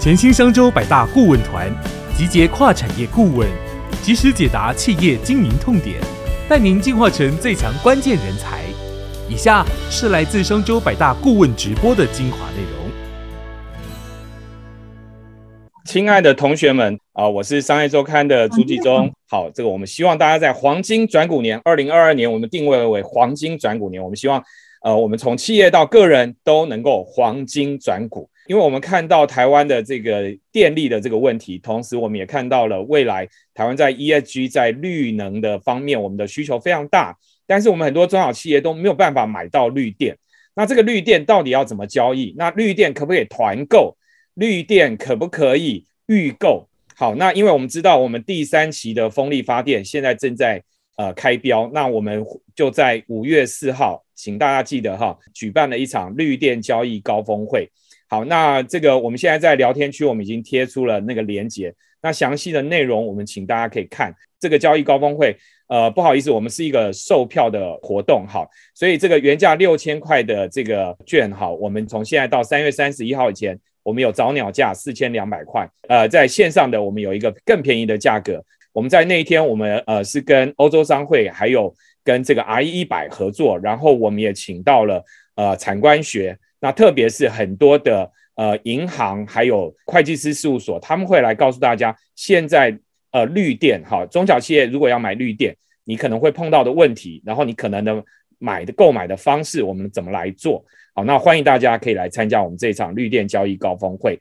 全新商周百大顾问团，集结跨产业顾问，及时解答企业经营痛点，带您进化成最强关键人才。以下是来自商周百大顾问直播的精华内容。亲爱的同学们啊，我是商业周刊的朱继忠。好，这个我们希望大家在黄金转股年，二零二二年，我们定位为黄金转股年。我们希望，呃，我们从企业到个人都能够黄金转股，因为我们看到台湾的这个电力的这个问题，同时我们也看到了未来台湾在 ESG 在绿能的方面，我们的需求非常大。但是我们很多中小企业都没有办法买到绿电，那这个绿电到底要怎么交易？那绿电可不可以团购？绿电可不可以预购？好，那因为我们知道我们第三期的风力发电现在正在呃开标，那我们就在五月四号，请大家记得哈，举办了一场绿电交易高峰会。好，那这个我们现在在聊天区，我们已经贴出了那个链接，那详细的内容我们请大家可以看。这个交易高峰会。呃，不好意思，我们是一个售票的活动，好，所以这个原价六千块的这个券，好，我们从现在到三月三十一号以前，我们有早鸟价四千两百块，呃，在线上的我们有一个更便宜的价格，我们在那一天，我们呃是跟欧洲商会还有跟这个 R E 一百合作，然后我们也请到了呃产官学，那特别是很多的呃银行还有会计师事务所，他们会来告诉大家现在。呃，绿电哈，中小企业如果要买绿电，你可能会碰到的问题，然后你可能的买的购买的方式，我们怎么来做好？那欢迎大家可以来参加我们这场绿电交易高峰会。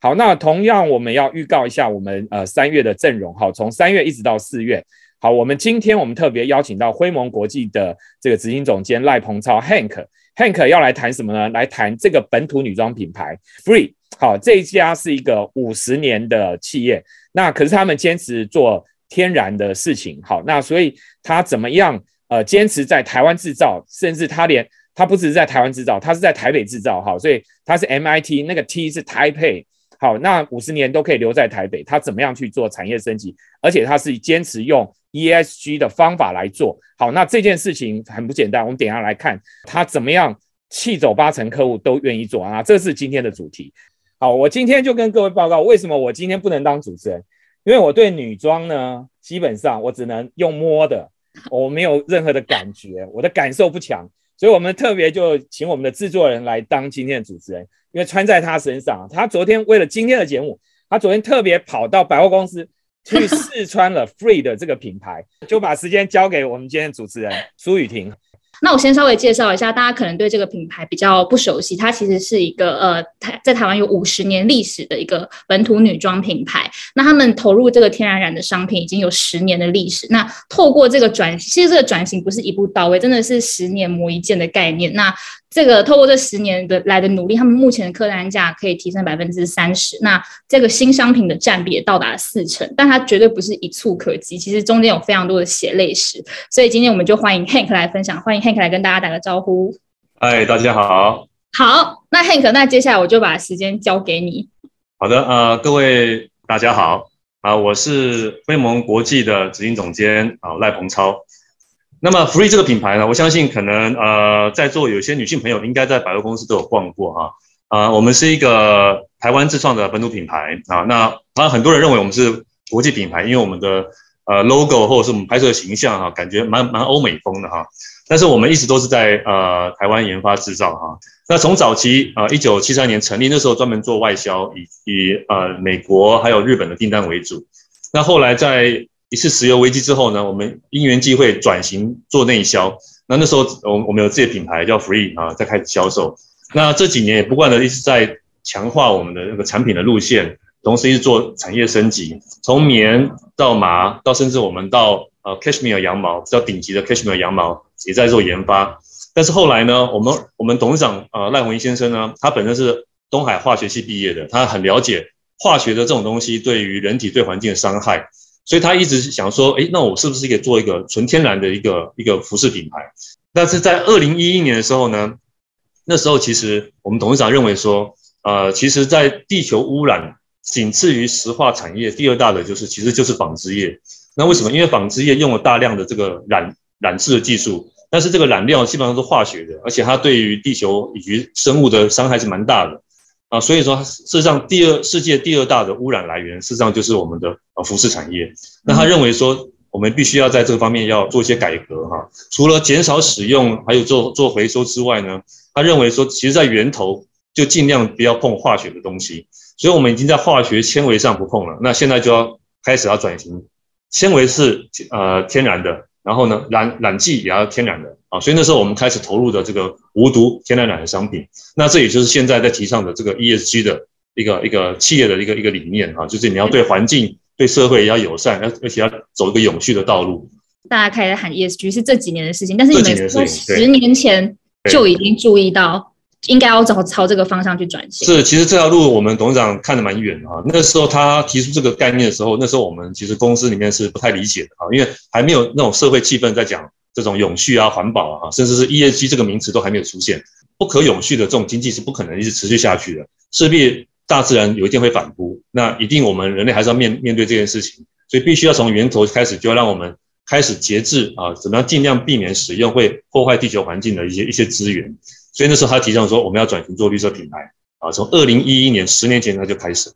好，那同样我们要预告一下我们呃三月的阵容哈，从三月一直到四月。好，我们今天我们特别邀请到辉盟国际的这个执行总监赖鹏超 Hank，Hank 要来谈什么呢？来谈这个本土女装品牌 Free。好，这一家是一个五十年的企业。那可是他们坚持做天然的事情，好，那所以他怎么样？呃，坚持在台湾制造，甚至他连他不只是在台湾制造，他是在台北制造，好，所以他是 MIT，那个 T 是台北，好，那五十年都可以留在台北，他怎么样去做产业升级？而且他是坚持用 ESG 的方法来做，好，那这件事情很不简单，我们等下来看他怎么样气走八成客户都愿意做啊，这是今天的主题。好，我今天就跟各位报告，为什么我今天不能当主持人？因为我对女装呢，基本上我只能用摸的，我没有任何的感觉，我的感受不强，所以我们特别就请我们的制作人来当今天的主持人，因为穿在他身上，他昨天为了今天的节目，他昨天特别跑到百货公司 去试穿了 Free 的这个品牌，就把时间交给我们今天主持人 苏雨婷。那我先稍微介绍一下，大家可能对这个品牌比较不熟悉，它其实是一个呃台在台湾有五十年历史的一个本土女装品牌。那他们投入这个天然染的商品已经有十年的历史。那透过这个转，其实这个转型不是一步到位，真的是十年磨一剑的概念。那这个透过这十年的来的努力，他们目前的客单价可以提升百分之三十。那这个新商品的占比也到达四成，但它绝对不是一蹴可及，其实中间有非常多的血泪史。所以今天我们就欢迎 Hank 来分享，欢迎 Hank 来跟大家打个招呼。嗨，大家好。好，那 Hank，那接下来我就把时间交给你。好的，呃，各位大家好，啊，我是飞盟国际的执行总监啊赖鹏超。那么，Free 这个品牌呢，我相信可能呃，在座有些女性朋友应该在百货公司都有逛过哈。啊，我们是一个台湾自创的本土品牌啊。那啊，很多人认为我们是国际品牌，因为我们的呃 logo 或者是我们拍摄的形象哈，感觉蛮蛮欧美风的哈。但是我们一直都是在呃台湾研发制造哈。那从早期啊，一九七三年成立，那时候专门做外销，以以呃美国还有日本的订单为主。那后来在一次石油危机之后呢，我们因缘际会转型做内销。那那时候，我我们有自己的品牌叫 Free 啊，在开始销售。那这几年也不断的一直在强化我们的那个产品的路线，同时一直做产业升级，从棉到麻，到甚至我们到呃 Cashmere 羊毛，比较顶级的 Cashmere 羊毛也在做研发。但是后来呢，我们我们董事长呃赖宏一先生呢，他本身是东海化学系毕业的，他很了解化学的这种东西对于人体对环境的伤害。所以他一直想说，哎，那我是不是可以做一个纯天然的一个一个服饰品牌？但是在二零一一年的时候呢，那时候其实我们董事长认为说，呃，其实，在地球污染仅次于石化产业第二大的就是，其实就是纺织业。那为什么？因为纺织业用了大量的这个染染制的技术，但是这个染料基本上是化学的，而且它对于地球以及生物的伤害是蛮大的。啊，所以说事实上第二世界第二大的污染来源，事实上就是我们的呃服饰产业。那他认为说，我们必须要在这个方面要做一些改革哈，除了减少使用，还有做做回收之外呢，他认为说，其实在源头就尽量不要碰化学的东西。所以我们已经在化学纤维上不碰了，那现在就要开始要转型，纤维是呃天然的，然后呢染染剂也要天然的啊，所以那时候我们开始投入的这个无毒天然染的商品，那这也就是现在在提倡的这个 ESG 的一个一个企业的一个一个理念啊，就是你要对环境对社会也要友善，而而且要走一个永续的道路。大家开始喊 ESG 是这几年的事情，但是你们说十年前就已经注意到。应该要朝朝这个方向去转型。是，其实这条路我们董事长看得蛮远的哈。那时候他提出这个概念的时候，那时候我们其实公司里面是不太理解的啊，因为还没有那种社会气氛在讲这种永续啊、环保啊，甚至是 ESG 这个名词都还没有出现。不可永续的这种经济是不可能一直持续下去的，势必大自然有一天会反扑。那一定我们人类还是要面面对这件事情，所以必须要从源头开始，就要让我们开始节制啊，怎么样尽量避免使用会破坏地球环境的一些一些资源。所以那时候他提倡说，我们要转型做绿色品牌啊。从二零一一年，十年前他就开始。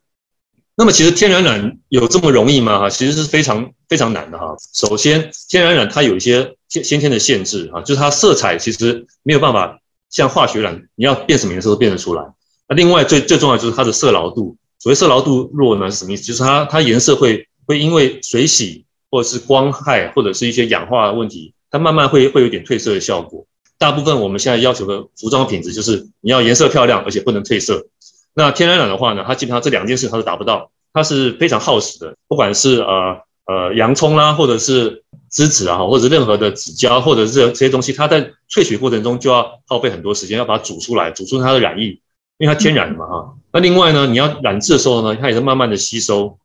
那么其实天然染有这么容易吗？哈，其实是非常非常难的哈。首先，天然染它有一些先先天的限制哈，就是它色彩其实没有办法像化学染，你要变什么颜色都变得出来。那另外最最重要就是它的色牢度，所谓色牢度弱呢是什么意思？就是它它颜色会会因为水洗或者是光害或者是一些氧化问题，它慢慢会会有点褪色的效果。大部分我们现在要求的服装品质就是你要颜色漂亮，而且不能褪色。那天然染的话呢，它基本上这两件事它都达不到，它是非常耗时的。不管是呃呃洋葱啦，或者是栀子啊，或者任何的纸胶，或者是这些东西，它在萃取过程中就要耗费很多时间，要把它煮出来，煮出它的染液，因为它天然的嘛哈。那另外呢，你要染制的时候呢，它也是慢慢的吸收，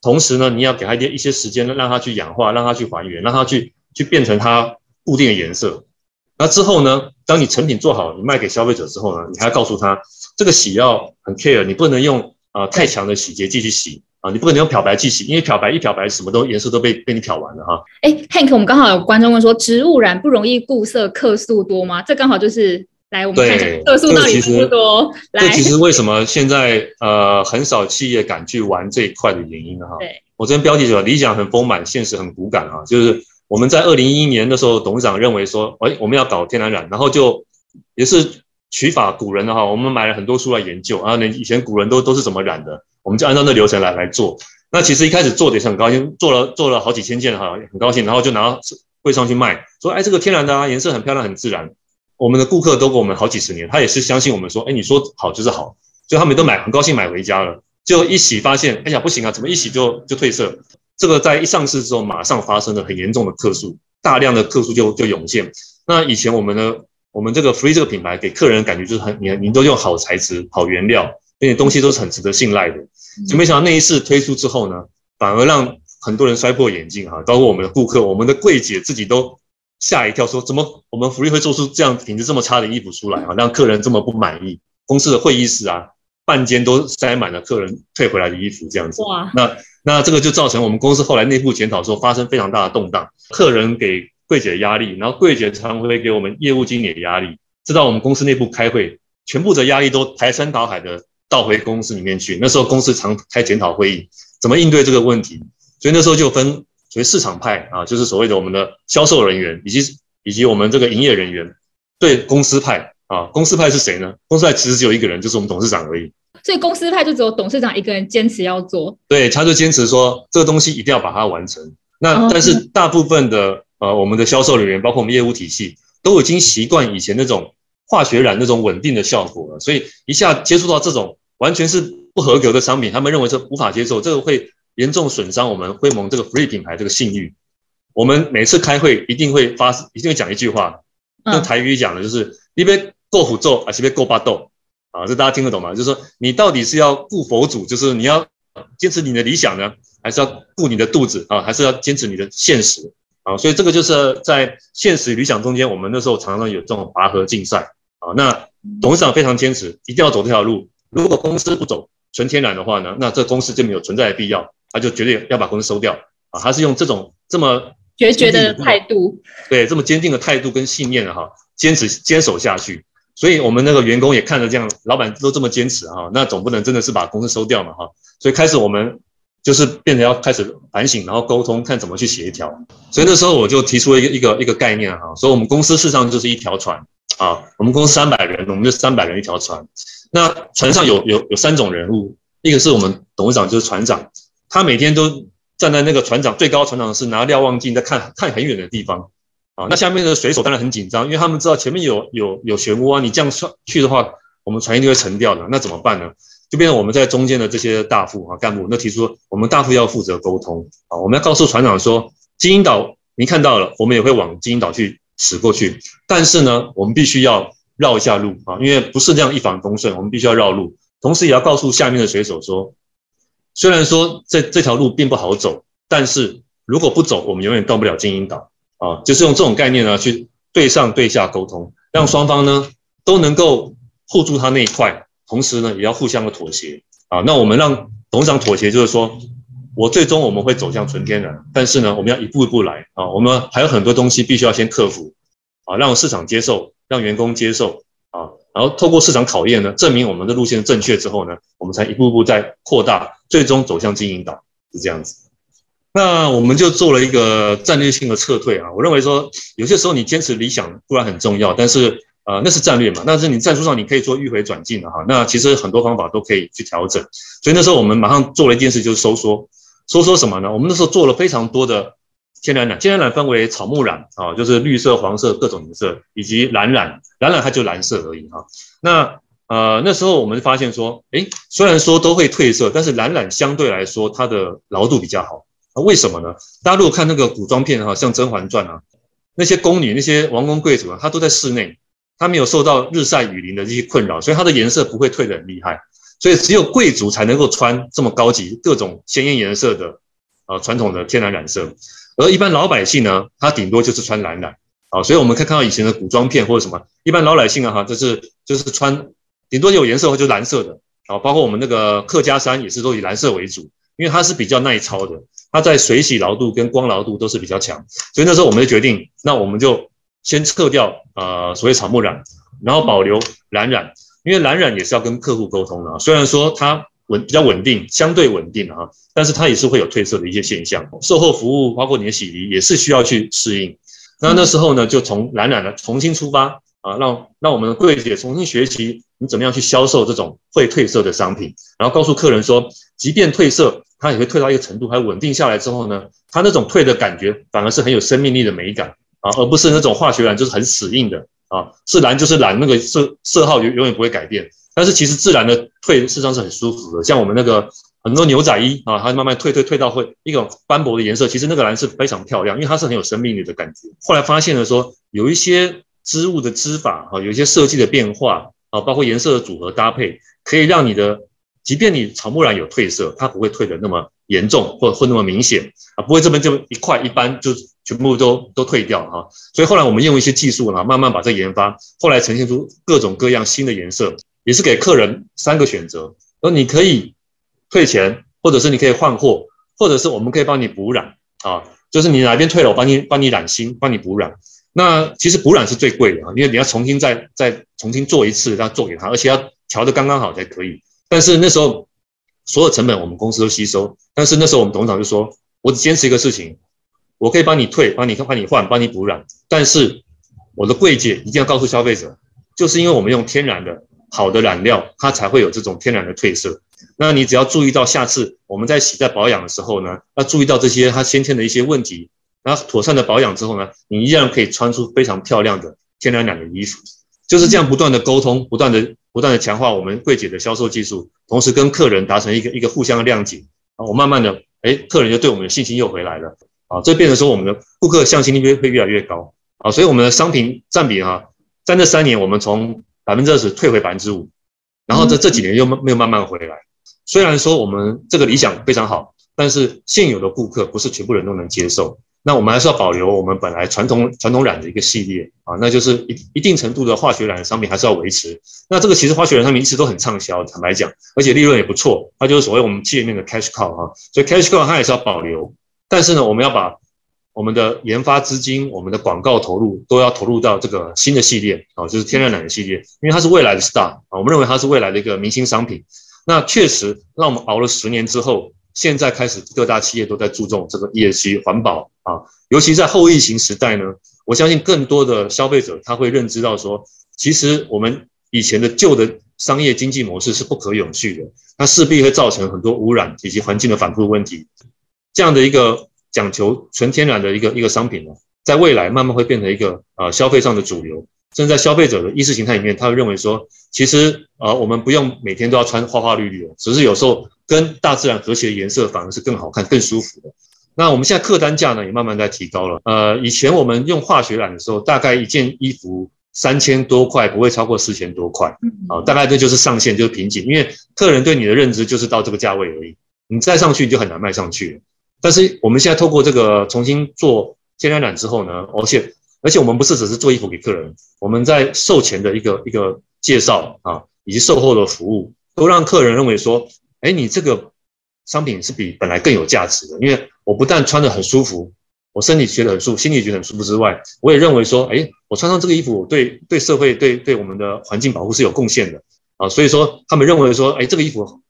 同时呢，你要给它一些一些时间，让它去氧化，让它去还原，让它去去变成它固定的颜色。那之后呢？当你成品做好，你卖给消费者之后呢，你还要告诉他，这个洗要很 care，你不能用啊太强的洗洁剂去洗啊，你不可能用漂白剂洗，因为漂白一漂白，什么都颜色都被被你漂完了哈。哎，Hank，我们刚好有观众问说，植物染不容易固色，克数多吗？这刚好就是来我们看一下克数到底多不多。这其实为什么现在呃很少企业敢去玩这一块的原因呢？哈，对我这边标题叫理想很丰满，现实很骨感啊，就是。我们在二零一一年的时候，董事长认为说，哎，我们要搞天然染，然后就也是取法古人的哈，我们买了很多书来研究啊，那以前古人都都是怎么染的，我们就按照那流程来来做。那其实一开始做的也是很高兴，做了做了好几千件哈，很高兴，然后就拿到柜上去卖，说，哎，这个天然的啊，颜色很漂亮，很自然。我们的顾客都跟我们好几十年，他也是相信我们说，哎，你说好就是好，所以他们都买，很高兴买回家了。就一洗发现，哎呀，不行啊，怎么一洗就就褪色？这个在一上市之后，马上发生了很严重的客诉，大量的客诉就就涌现。那以前我们呢，我们这个 Free 这个品牌给客人感觉就是很，你你都用好材质、好原料，并且东西都是很值得信赖的。就没想到那一次推出之后呢，反而让很多人摔破眼镜哈，包括我们的顾客、我们的柜姐自己都吓一跳，说怎么我们 Free 会做出这样品质这么差的衣服出来啊，让客人这么不满意？公司的会议室啊，半间都塞满了客人退回来的衣服，这样子。哇，那。那这个就造成我们公司后来内部检讨时候发生非常大的动荡，客人给柜姐压力，然后柜姐常会给我们业务经理的压力，直到我们公司内部开会，全部的压力都排山倒海的倒回公司里面去。那时候公司常开检讨会议，怎么应对这个问题？所以那时候就分所谓市场派啊，就是所谓的我们的销售人员以及以及我们这个营业人员，对公司派啊，公司派是谁呢？公司派其实只有一个人，就是我们董事长而已。所以公司派就只有董事长一个人坚持要做，对，他就坚持说这个东西一定要把它完成。那但是大部分的呃，我们的销售人员，包括我们业务体系，都已经习惯以前那种化学染那种稳定的效果了，所以一下接触到这种完全是不合格的商品，他们认为这无法接受，这个会严重损伤我们辉蒙这个 Free 品牌这个信誉。我们每次开会一定会发，一定会讲一句话，用台语讲的就是一边够虎咒，还是边够巴豆。啊，这大家听得懂吗？就是说，你到底是要顾佛祖，就是你要坚持你的理想呢，还是要顾你的肚子啊？还是要坚持你的现实啊？所以这个就是在现实与理想中间，我们那时候常常有这种拔河竞赛啊。那董事长非常坚持，一定要走这条路。如果公司不走纯天然的话呢，那这公司就没有存在的必要，他就绝对要把公司收掉啊。他是用这种这么决绝的态度，对，这么坚定的态度跟信念哈，坚持坚守下去。所以我们那个员工也看着这样，老板都这么坚持哈，那总不能真的是把公司收掉嘛哈。所以开始我们就是变成要开始反省，然后沟通，看怎么去协调。所以那时候我就提出了一个一个一个概念哈，说我们公司事实上就是一条船啊，我们公司三百人，我们就三百人一条船。那船上有有有三种人物，一个是我们董事长，就是船长，他每天都站在那个船长最高船长是拿瞭望镜在看看很远的地方啊。那下面的水手当然很紧张，因为他们知道前面有有有漩涡啊，你这样上去的话，我们船一定会沉掉的。那怎么办呢？就变成我们在中间的这些大副啊干部，那提出我们大副要负责沟通啊，我们要告诉船长说，金银岛您看到了，我们也会往金银岛去驶过去，但是呢，我们必须要。绕一下路啊，因为不是这样一帆风顺，我们必须要绕路。同时也要告诉下面的水手说，虽然说这这条路并不好走，但是如果不走，我们永远到不了金银岛啊。就是用这种概念呢，去对上对下沟通，让双方呢都能够护住他那一块，同时呢也要互相的妥协啊。那我们让董事长妥协，就是说我最终我们会走向纯天然，但是呢我们要一步一步来啊，我们还有很多东西必须要先克服啊，让市场接受。让员工接受啊，然后透过市场考验呢，证明我们的路线正确之后呢，我们才一步步在扩大，最终走向经营岛是这样子。那我们就做了一个战略性的撤退啊。我认为说，有些时候你坚持理想固然很重要，但是呃那是战略嘛，那是你战术上你可以做迂回转进的哈。那其实很多方法都可以去调整。所以那时候我们马上做了一件事，就是收缩。收缩什么呢？我们那时候做了非常多的。天然染，天然染分为草木染啊，就是绿色、黄色各种颜色，以及蓝染，蓝染它就蓝色而已哈。那呃那时候我们发现说，诶，虽然说都会褪色，但是蓝染相对来说它的牢度比较好。那为什么呢？大家如果看那个古装片哈，像《甄嬛传》啊，那些宫女、那些王公贵族啊，他都在室内，他没有受到日晒雨淋的这些困扰，所以它的颜色不会褪得很厉害。所以只有贵族才能够穿这么高级、各种鲜艳颜色的啊传统的天然染色。而一般老百姓呢，他顶多就是穿蓝染啊，所以我们可以看到以前的古装片或者什么，一般老百姓啊哈，就是就是穿顶多有颜色或就蓝色的啊，包括我们那个客家衫也是都以蓝色为主，因为它是比较耐操的，它在水洗牢度跟光牢度都是比较强，所以那时候我们就决定，那我们就先撤掉呃所谓草木染，然后保留蓝染，因为蓝染也是要跟客户沟通的啊，虽然说它。稳比较稳定，相对稳定啊，但是它也是会有褪色的一些现象。售后服务包括你的洗涤也是需要去适应。那那时候呢，就从蓝染的重新出发啊，让让我们的柜姐重新学习你怎么样去销售这种会褪色的商品，然后告诉客人说，即便褪色，它也会退到一个程度，还稳定下来之后呢，它那种退的感觉反而是很有生命力的美感啊，而不是那种化学染就是很死硬的啊，是蓝就是蓝，那个色色号永永远不会改变。但是其实自然的退事实上是很舒服的，像我们那个很多牛仔衣啊，它慢慢退退退到会一种斑驳的颜色，其实那个蓝是非常漂亮，因为它是很有生命力的感觉。后来发现了说，有一些织物的织法啊，有一些设计的变化啊，包括颜色的组合搭配，可以让你的，即便你草木染有褪色，它不会褪的那么严重或或那么明显啊，不会这边就一块一般就全部都都退掉哈。所以后来我们用一些技术呢，慢慢把这研发，后来呈现出各种各样新的颜色。也是给客人三个选择，而你可以退钱，或者是你可以换货，或者是我们可以帮你补染啊，就是你哪边退了，我帮你帮你染新，帮你补染。那其实补染是最贵的啊，因为你要重新再再重新做一次，要做给他，而且要调的刚刚好才可以。但是那时候所有成本我们公司都吸收，但是那时候我们董事长就说，我只坚持一个事情，我可以帮你退，帮你帮你换，帮你补染，但是我的柜姐一定要告诉消费者，就是因为我们用天然的。好的染料，它才会有这种天然的褪色。那你只要注意到下次我们在洗、在保养的时候呢，要注意到这些它先天的一些问题。然后妥善的保养之后呢，你依然可以穿出非常漂亮的天然染的衣服。就是这样不断的沟通，不断的不断的强化我们柜姐的销售技术，同时跟客人达成一个一个互相的谅解。啊，我慢慢的，哎，客人就对我们的信心又回来了。啊，这变成说我们的顾客向心力会会越来越高。啊，所以我们的商品占比啊，在那三年我们从百分之二十退回百分之五，然后这这几年又没有慢慢回来。虽然说我们这个理想非常好，但是现有的顾客不是全部人都能接受。那我们还是要保留我们本来传统传统染的一个系列啊，那就是一一定程度的化学染的商品还是要维持。那这个其实化学染商品一直都很畅销，坦白讲，而且利润也不错。它就是所谓我们企业面的 cash cow 啊，所以 cash cow 它也是要保留。但是呢，我们要把我们的研发资金、我们的广告投入都要投入到这个新的系列啊，就是天然奶的系列，因为它是未来的 star 啊，我们认为它是未来的一个明星商品。那确实让我们熬了十年之后，现在开始各大企业都在注重这个 ESG 环保啊，尤其在后疫情时代呢，我相信更多的消费者他会认知到说，其实我们以前的旧的商业经济模式是不可永续的，它势必会造成很多污染以及环境的反复问题。这样的一个讲求纯天然的一个一个商品呢，在未来慢慢会变成一个呃消费上的主流。甚至在消费者的意识形态里面，他会认为说，其实呃，我们不用每天都要穿花花绿绿的，只是有时候跟大自然和谐的颜色反而是更好看、更舒服的。那我们现在客单价呢，也慢慢在提高了。呃，以前我们用化学染的时候，大概一件衣服三千多块，不会超过四千多块。啊，大概这就是上限，就是瓶颈，因为客人对你的认知就是到这个价位而已，你再上去你就很难卖上去。但是我们现在透过这个重新做天然染之后呢，而且。而且我们不是只是做衣服给客人，我们在售前的一个一个介绍啊，以及售后的服务，都让客人认为说，哎，你这个商品是比本来更有价值的。因为我不但穿得很舒服，我身体觉得很舒服，心里觉得很舒服之外，我也认为说，哎，我穿上这个衣服，对对社会、对对我们的环境保护是有贡献的啊。所以说，他们认为说，哎，这个衣服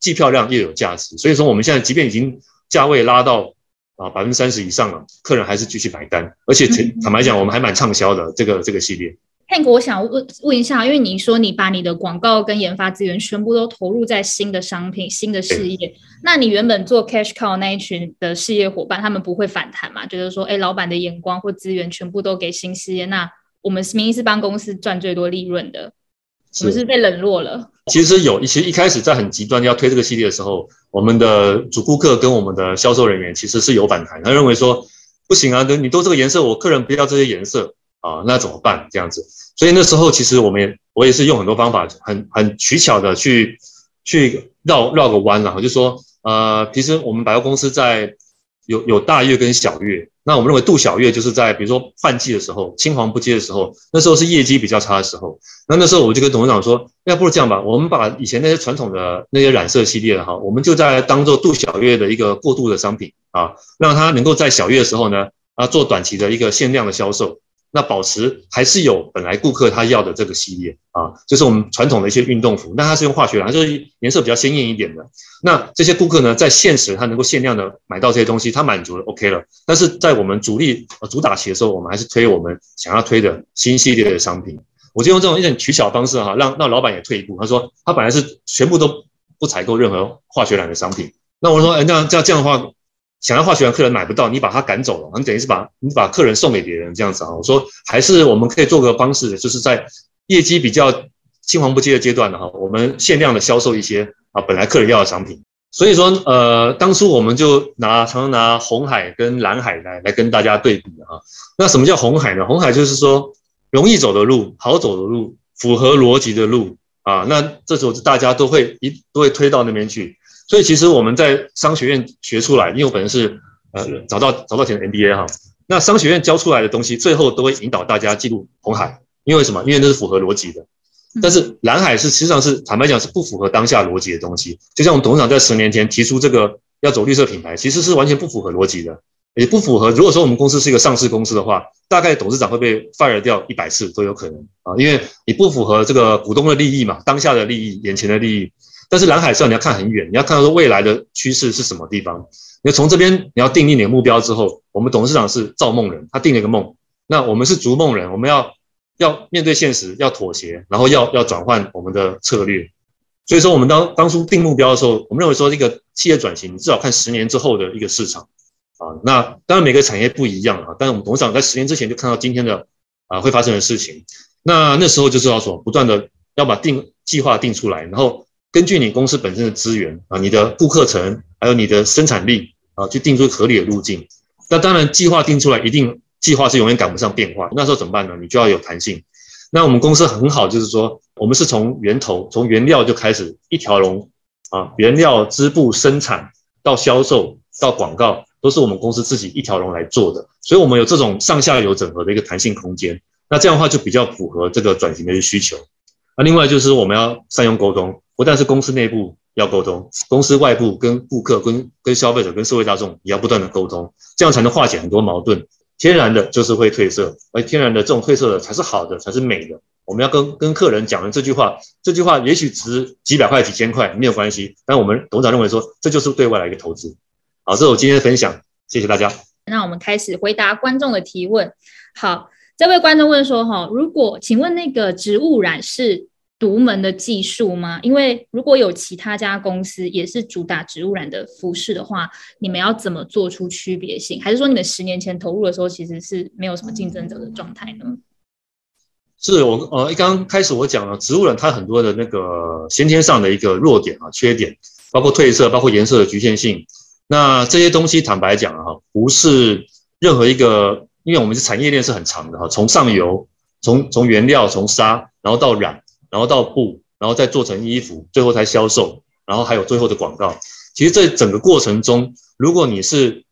既漂亮又有价值。所以说，我们现在即便已经价位拉到。啊，百分之三十以上了，客人还是继续买单，而且坦白讲，我们还蛮畅销的这个这个系列。Hank，我想问问一下，因为你说你把你的广告跟研发资源全部都投入在新的商品、新的事业，那你原本做 Cash Cow 那一群的事业伙伴，他们不会反弹嘛？觉得说，哎，老板的眼光或资源全部都给新事业，那我们明明是帮公司赚最多利润的，是不是被冷落了？其实有，其实一开始在很极端要推这个系列的时候，我们的主顾客跟我们的销售人员其实是有反弹，他认为说不行啊，你都这个颜色，我客人不要这些颜色啊，那怎么办？这样子，所以那时候其实我们也我也是用很多方法，很很取巧的去去绕绕个弯然后，就说呃，其实我们百货公司在有有大月跟小月。那我们认为度小月就是在比如说换季的时候，青黄不接的时候，那时候是业绩比较差的时候。那那时候我就跟董事长说，要不如这样吧，我们把以前那些传统的那些染色系列的哈，我们就在当做度小月的一个过渡的商品啊，让它能够在小月的时候呢，啊做短期的一个限量的销售。那保持还是有本来顾客他要的这个系列啊，就是我们传统的一些运动服，那它是用化学染，就是颜色比较鲜艳一点的。那这些顾客呢，在现实他能够限量的买到这些东西，他满足了 OK 了。但是在我们主力呃主打期的时候，我们还是推我们想要推的新系列的商品。我就用这种一点取巧方式哈，让让老板也退一步。他说他本来是全部都不采购任何化学染的商品，那我说哎，那这样这样的话。想要化学染客人买不到，你把他赶走了，你等于是把你把客人送给别人这样子啊。我说还是我们可以做个方式，就是在业绩比较青黄不接的阶段的哈，我们限量的销售一些啊本来客人要的商品。所以说呃，当初我们就拿常常拿红海跟蓝海来来跟大家对比啊。那什么叫红海呢？红海就是说容易走的路、好走的路、符合逻辑的路啊。那这时候大家都会一都会推到那边去。所以其实我们在商学院学出来，因为我本身是呃早到找到前的 MBA 哈，那商学院教出来的东西，最后都会引导大家进入红海，因为什么？因为那是符合逻辑的。但是蓝海是实际上是坦白讲是不符合当下逻辑的东西。就像我们董事长在十年前提出这个要走绿色品牌，其实是完全不符合逻辑的，也不符合。如果说我们公司是一个上市公司的话，大概董事长会被 fire 掉一百次都有可能啊，因为你不符合这个股东的利益嘛，当下的利益，眼前的利益。但是蓝海上你要看很远，你要看到说未来的趋势是什么地方。你从这边你要定立你的目标之后，我们董事长是造梦人，他定了一个梦。那我们是逐梦人，我们要要面对现实，要妥协，然后要要转换我们的策略。所以说，我们当当初定目标的时候，我们认为说这个企业转型，你至少看十年之后的一个市场啊。那当然每个产业不一样啊，但是我们董事长在十年之前就看到今天的啊会发生的事情。那那时候就知道说，不断的要把定计划定出来，然后。根据你公司本身的资源啊，你的顾客层，还有你的生产力啊，去定出合理的路径。那当然，计划定出来，一定计划是永远赶不上变化。那时候怎么办呢？你就要有弹性。那我们公司很好，就是说，我们是从源头，从原料就开始一条龙啊，原料、织布、生产到销售到广告，都是我们公司自己一条龙来做的。所以，我们有这种上下游整合的一个弹性空间。那这样的话，就比较符合这个转型的需求。那另外就是我们要善用沟通。不但是公司内部要沟通，公司外部跟顾客、跟跟消费者、跟社会大众也要不断的沟通，这样才能化解很多矛盾。天然的就是会褪色，而天然的这种褪色的才是好的，才是美的。我们要跟跟客人讲的这句话，这句话也许值几百块、几千块没有关系，但我们董事长认为说，这就是对外来一个投资。好，这是我今天的分享，谢谢大家。那我们开始回答观众的提问。好，这位观众问说：哈，如果请问那个植物染是独门的技术吗？因为如果有其他家公司也是主打植物染的服饰的话，你们要怎么做出区别性？还是说你们十年前投入的时候其实是没有什么竞争者的状态呢？是我呃，刚刚开始我讲了植物染它很多的那个先天上的一个弱点啊、缺点，包括褪色、包括颜色的局限性。那这些东西坦白讲哈，不是任何一个，因为我们是产业链是很长的哈，从上游，从从原料，从纱，然后到染，然后到布，然后再做成衣服，最后才销售，然后还有最后的广告。其实这整个过程中，如果你是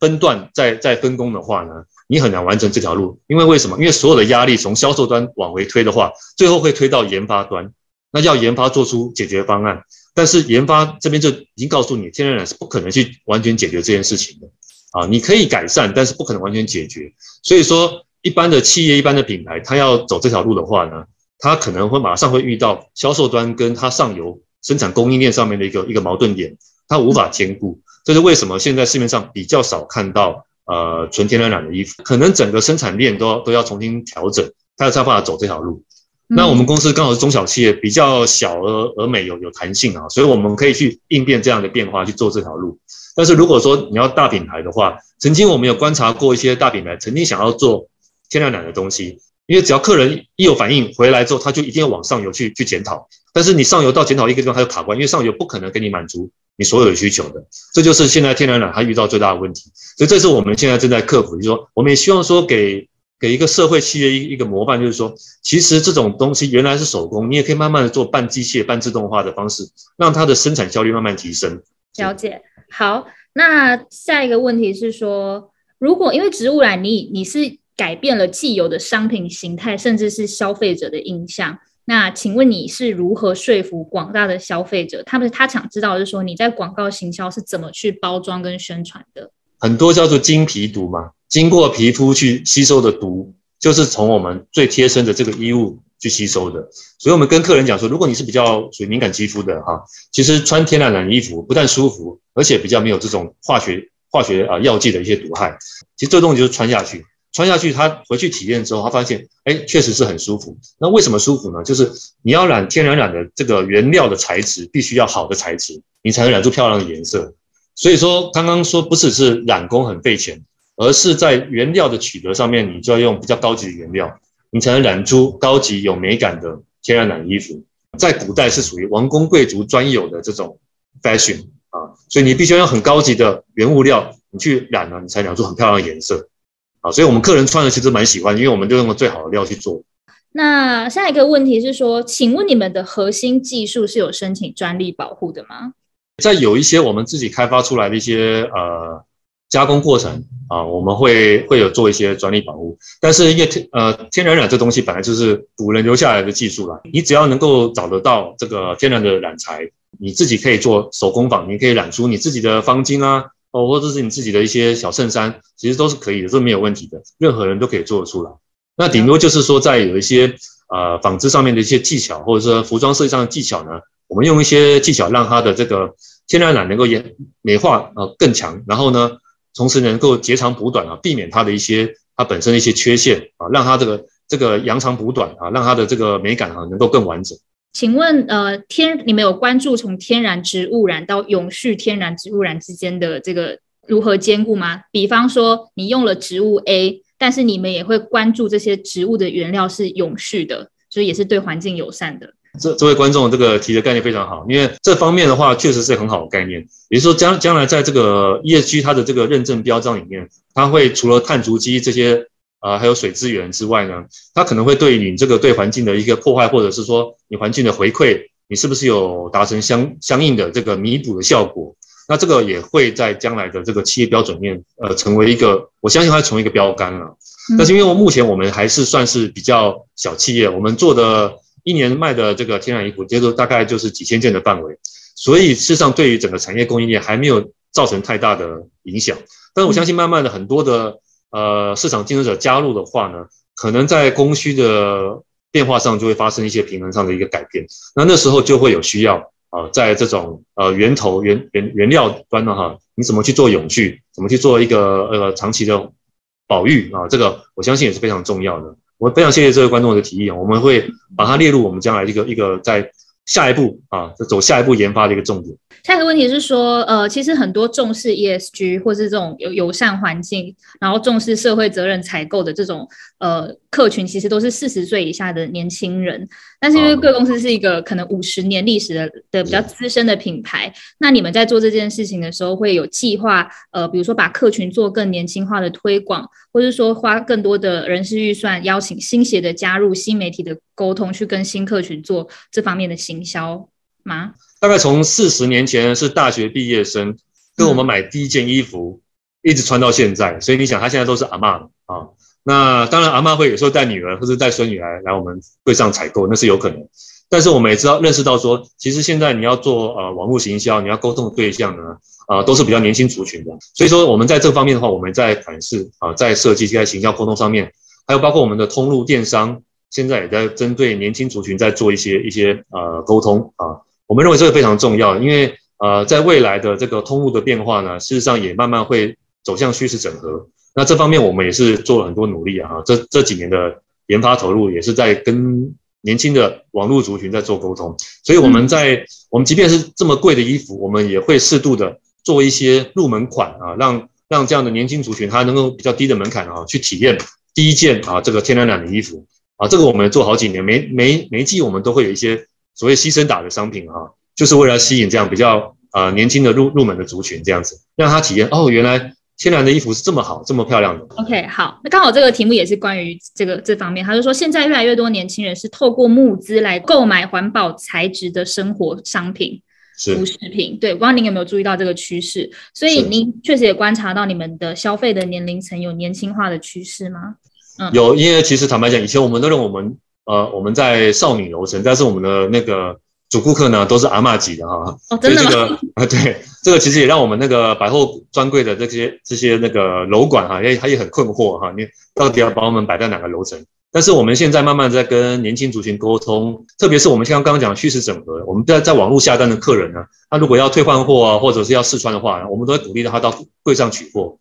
分段在在分工的话呢，你很难完成这条路。因为为什么？因为所有的压力从销售端往回推的话，最后会推到研发端，那要研发做出解决方案。但是研发这边就已经告诉你，天然染是不可能去完全解决这件事情的啊！你可以改善，但是不可能完全解决。所以说，一般的企业、一般的品牌，它要走这条路的话呢，它可能会马上会遇到销售端跟它上游生产供应链上面的一个一个矛盾点，它无法兼顾。这是为什么现在市面上比较少看到呃纯天然染的衣服，可能整个生产链都要都要重新调整，它才有办法走这条路。那我们公司刚好是中小企业，比较小而而美，有有弹性啊，所以我们可以去应变这样的变化去做这条路。但是如果说你要大品牌的话，曾经我们有观察过一些大品牌，曾经想要做天然染的东西，因为只要客人一有反应回来之后，他就一定要往上游去去检讨。但是你上游到检讨一个地方，他就卡关，因为上游不可能给你满足你所有的需求的。这就是现在天然染它遇到最大的问题。所以这是我们现在正在克服，就是说我们也希望说给。给一个社会企业一一个模范，就是说，其实这种东西原来是手工，你也可以慢慢的做半机械、半自动化的方式，让它的生产效率慢慢提升。了解。好，那下一个问题是说，如果因为植物染，你你是改变了既有的商品形态，甚至是消费者的印象，那请问你是如何说服广大的消费者？他们他想知道，就是说你在广告行销是怎么去包装跟宣传的？很多叫做金皮毒嘛。经过皮肤去吸收的毒，就是从我们最贴身的这个衣物去吸收的。所以，我们跟客人讲说，如果你是比较属于敏感肌肤的哈，其实穿天然染衣服不但舒服，而且比较没有这种化学化学啊药剂的一些毒害。其实这东西就是穿下去，穿下去，他回去体验之后，他发现，哎，确实是很舒服。那为什么舒服呢？就是你要染天然染的这个原料的材质，必须要好的材质，你才能染出漂亮的颜色。所以说，刚刚说不只是染工很费钱。而是在原料的取得上面，你就要用比较高级的原料，你才能染出高级有美感的天然染衣服。在古代是属于王公贵族专有的这种 fashion 啊，所以你必须要用很高级的原物料，你去染呢，你才染出很漂亮的颜色。啊，所以我们客人穿的其实蛮喜欢，因为我们就用了最好的料去做。那下一个问题是说，请问你们的核心技术是有申请专利保护的吗？在有一些我们自己开发出来的一些呃。加工过程啊，我们会会有做一些专利保护，但是因为天呃天然染这东西本来就是古人留下来的技术啦，你只要能够找得到这个天然的染材，你自己可以做手工坊，你可以染出你自己的方巾啊，哦或者是你自己的一些小衬衫，其实都是可以的，这没有问题的，任何人都可以做得出来。那顶多就是说在有一些呃纺织上面的一些技巧，或者说服装设计上的技巧呢，我们用一些技巧让它的这个天然染能够也美化呃更强，然后呢。同时能够截长补短啊，避免它的一些它本身的一些缺陷啊，让它这个这个扬长补短啊，让它的这个美感啊能够更完整。请问呃天，你们有关注从天然植物染到永续天然植物染之间的这个如何兼顾吗？比方说你用了植物 A，但是你们也会关注这些植物的原料是永续的，所以也是对环境友善的。这这位观众这个提的概念非常好，因为这方面的话确实是很好的概念。也就是说，将将来在这个 ESG 它的这个认证标章里面，它会除了碳足迹这些啊，还有水资源之外呢，它可能会对你这个对环境的一个破坏，或者是说你环境的回馈，你是不是有达成相相应的这个弥补的效果？那这个也会在将来的这个企业标准面，呃，成为一个我相信它成为一个标杆了。但是因为目前我们还是算是比较小企业，我们做的。一年卖的这个天然衣服，接着大概就是几千件的范围，所以事实上对于整个产业供应链还没有造成太大的影响。但是我相信慢慢的很多的呃市场竞争者加入的话呢，可能在供需的变化上就会发生一些平衡上的一个改变。那那时候就会有需要啊，在这种呃源头原原原料端呢哈，你怎么去做永续，怎么去做一个呃长期的保育啊？这个我相信也是非常重要的。我非常谢谢这位观众的提议啊，我们会把它列入我们将来一个一个在下一步啊，就走下一步研发的一个重点。下一个问题是说，呃，其实很多重视 ESG 或是这种友友善环境，然后重视社会责任采购的这种呃客群，其实都是四十岁以下的年轻人。但是因为贵公司是一个可能五十年历史的的比较资深的品牌，那你们在做这件事情的时候，会有计划呃，比如说把客群做更年轻化的推广，或是说花更多的人事预算，邀请新鞋的加入新媒体的沟通，去跟新客群做这方面的行销吗？大概从四十年前是大学毕业生跟我们买第一件衣服，一直穿到现在，所以你想他现在都是阿妈了啊。那当然阿妈会有时候带女儿或者带孙女来来我们柜上采购，那是有可能。但是我们也知道认识到说，其实现在你要做呃网络行销，你要沟通的对象呢，啊都是比较年轻族群的。所以说我们在这方面的话，我们在款式啊，在设计在行销沟通上面，还有包括我们的通路电商，现在也在针对年轻族群在做一些一些呃沟通啊。我们认为这个非常重要，因为呃，在未来的这个通路的变化呢，事实上也慢慢会走向虚实整合。那这方面我们也是做了很多努力啊，这这几年的研发投入也是在跟年轻的网络族群在做沟通。所以我们在我们即便是这么贵的衣服，我们也会适度的做一些入门款啊，让让这样的年轻族群他能够比较低的门槛啊，去体验第一件啊这个天然染的衣服啊。这个我们做好几年，每每每一季我们都会有一些。所谓牺牲打的商品啊，就是为了吸引这样比较呃年轻的入入门的族群，这样子让他体验哦，原来天然的衣服是这么好，这么漂亮的。OK，好，那刚好这个题目也是关于这个这方面，他就说现在越来越多年轻人是透过募资来购买环保材质的生活商品、服饰品。对，不知道您有没有注意到这个趋势？所以您确实也观察到你们的消费的年龄层有年轻化的趋势吗？嗯，有，因为其实坦白讲，以前我们都认为我们。呃，我们在少女楼层，但是我们的那个主顾客呢，都是阿嬷级的哈。哦，真的吗？啊，对，这个其实也让我们那个百货专柜的这些这些那个楼管哈，也他也很困惑哈，你到底要把我们摆在哪个楼层？但是我们现在慢慢在跟年轻族群沟通，特别是我们像刚刚讲虚实整合，我们在在网络下单的客人呢，他如果要退换货啊，或者是要试穿的话，我们都会鼓励他到柜上取货。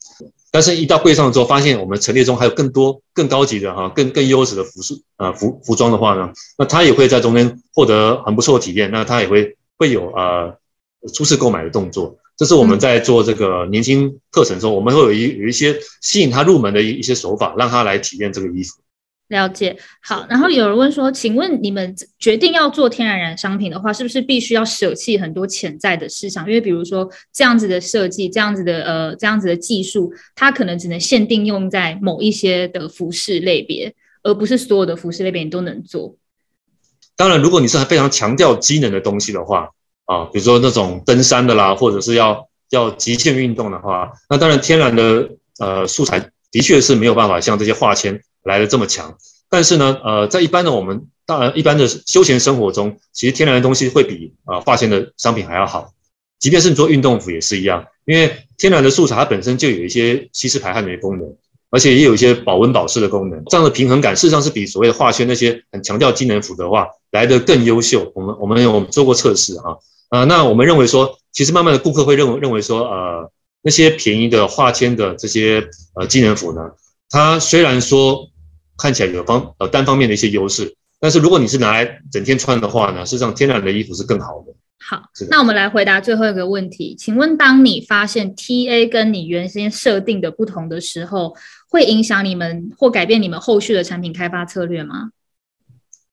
但是，一到柜上之后，发现我们陈列中还有更多、更高级的哈、更更优质的服饰啊服服装的话呢，那他也会在中间获得很不错的体验。那他也会会有呃初次购买的动作。这是我们在做这个年轻课程中，我们会有一有一些吸引他入门的一一些手法，让他来体验这个衣服。了解好，然后有人问说，请问你们决定要做天然染商品的话，是不是必须要舍弃很多潜在的市场？因为比如说这样子的设计，这样子的呃，这样子的技术，它可能只能限定用在某一些的服饰类别，而不是所有的服饰类别你都能做。当然，如果你是非常强调机能的东西的话，啊，比如说那种登山的啦，或者是要要极限运动的话，那当然天然的呃素材的确是没有办法像这些化纤。来的这么强，但是呢，呃，在一般的我们当然一般的休闲生活中，其实天然的东西会比啊化纤的商品还要好。即便是你做运动服也是一样，因为天然的素材它本身就有一些吸湿排汗的功能，而且也有一些保温保湿的功能。这样的平衡感事实上是比所谓的化纤那些很强调机能服的话来的更优秀。我们我们有做过测试啊，啊，那我们认为说，其实慢慢的顾客会认为认为说，呃，那些便宜的化纤的这些呃机能服呢，它虽然说。看起来有方呃单方面的一些优势，但是如果你是拿来整天穿的话呢，事实上天然的衣服是更好的。好，那我们来回答最后一个问题，请问当你发现 TA 跟你原先设定的不同的时候，会影响你们或改变你们后续的产品开发策略吗？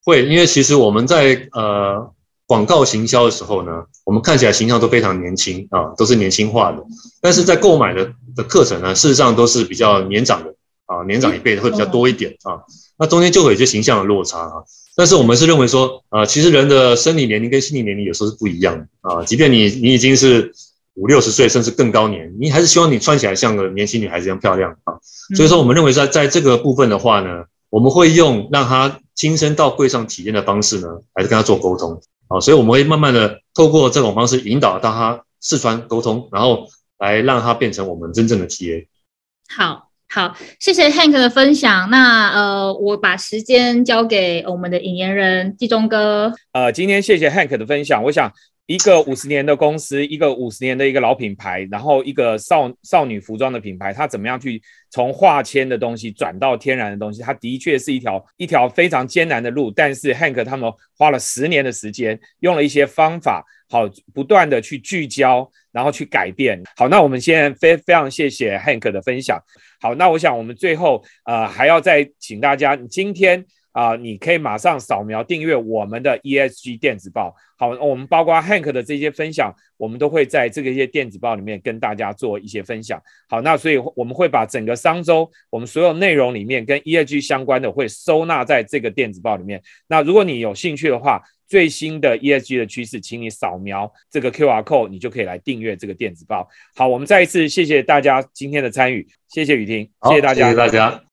会，因为其实我们在呃广告行销的时候呢，我们看起来形象都非常年轻啊，都是年轻化的，但是在购买的的课程呢，事实上都是比较年长的。啊，年长一辈的会比较多一点啊，那中间就会有一些形象的落差啊。但是我们是认为说，啊，其实人的生理年龄跟心理年龄有时候是不一样的啊。即便你你已经是五六十岁，甚至更高年，你还是希望你穿起来像个年轻女孩子一样漂亮啊。所以说，我们认为在在这个部分的话呢，我们会用让他亲身到柜上体验的方式呢，来跟他做沟通啊，所以我们会慢慢的透过这种方式引导到他试穿沟通，然后来让他变成我们真正的 TA。好。好，谢谢 Hank 的分享。那呃，我把时间交给我们的引言人季中哥。呃，今天谢谢 Hank 的分享。我想，一个五十年的公司，一个五十年的一个老品牌，然后一个少少女服装的品牌，它怎么样去从化纤的东西转到天然的东西？它的确是一条一条非常艰难的路。但是 Hank 他们花了十年的时间，用了一些方法，好不断的去聚焦，然后去改变。好，那我们现在非非常谢谢 Hank 的分享。好，那我想我们最后呃还要再请大家，今天啊你可以马上扫描订阅我们的 ESG 电子报。好，我们包括 Hank 的这些分享，我们都会在这个一些电子报里面跟大家做一些分享。好，那所以我们会把整个商周我们所有内容里面跟 ESG 相关的会收纳在这个电子报里面。那如果你有兴趣的话，最新的 ESG 的趋势，请你扫描这个 QR code，你就可以来订阅这个电子报。好，我们再一次谢谢大家今天的参与，谢谢雨婷，谢谢大家，谢谢大家。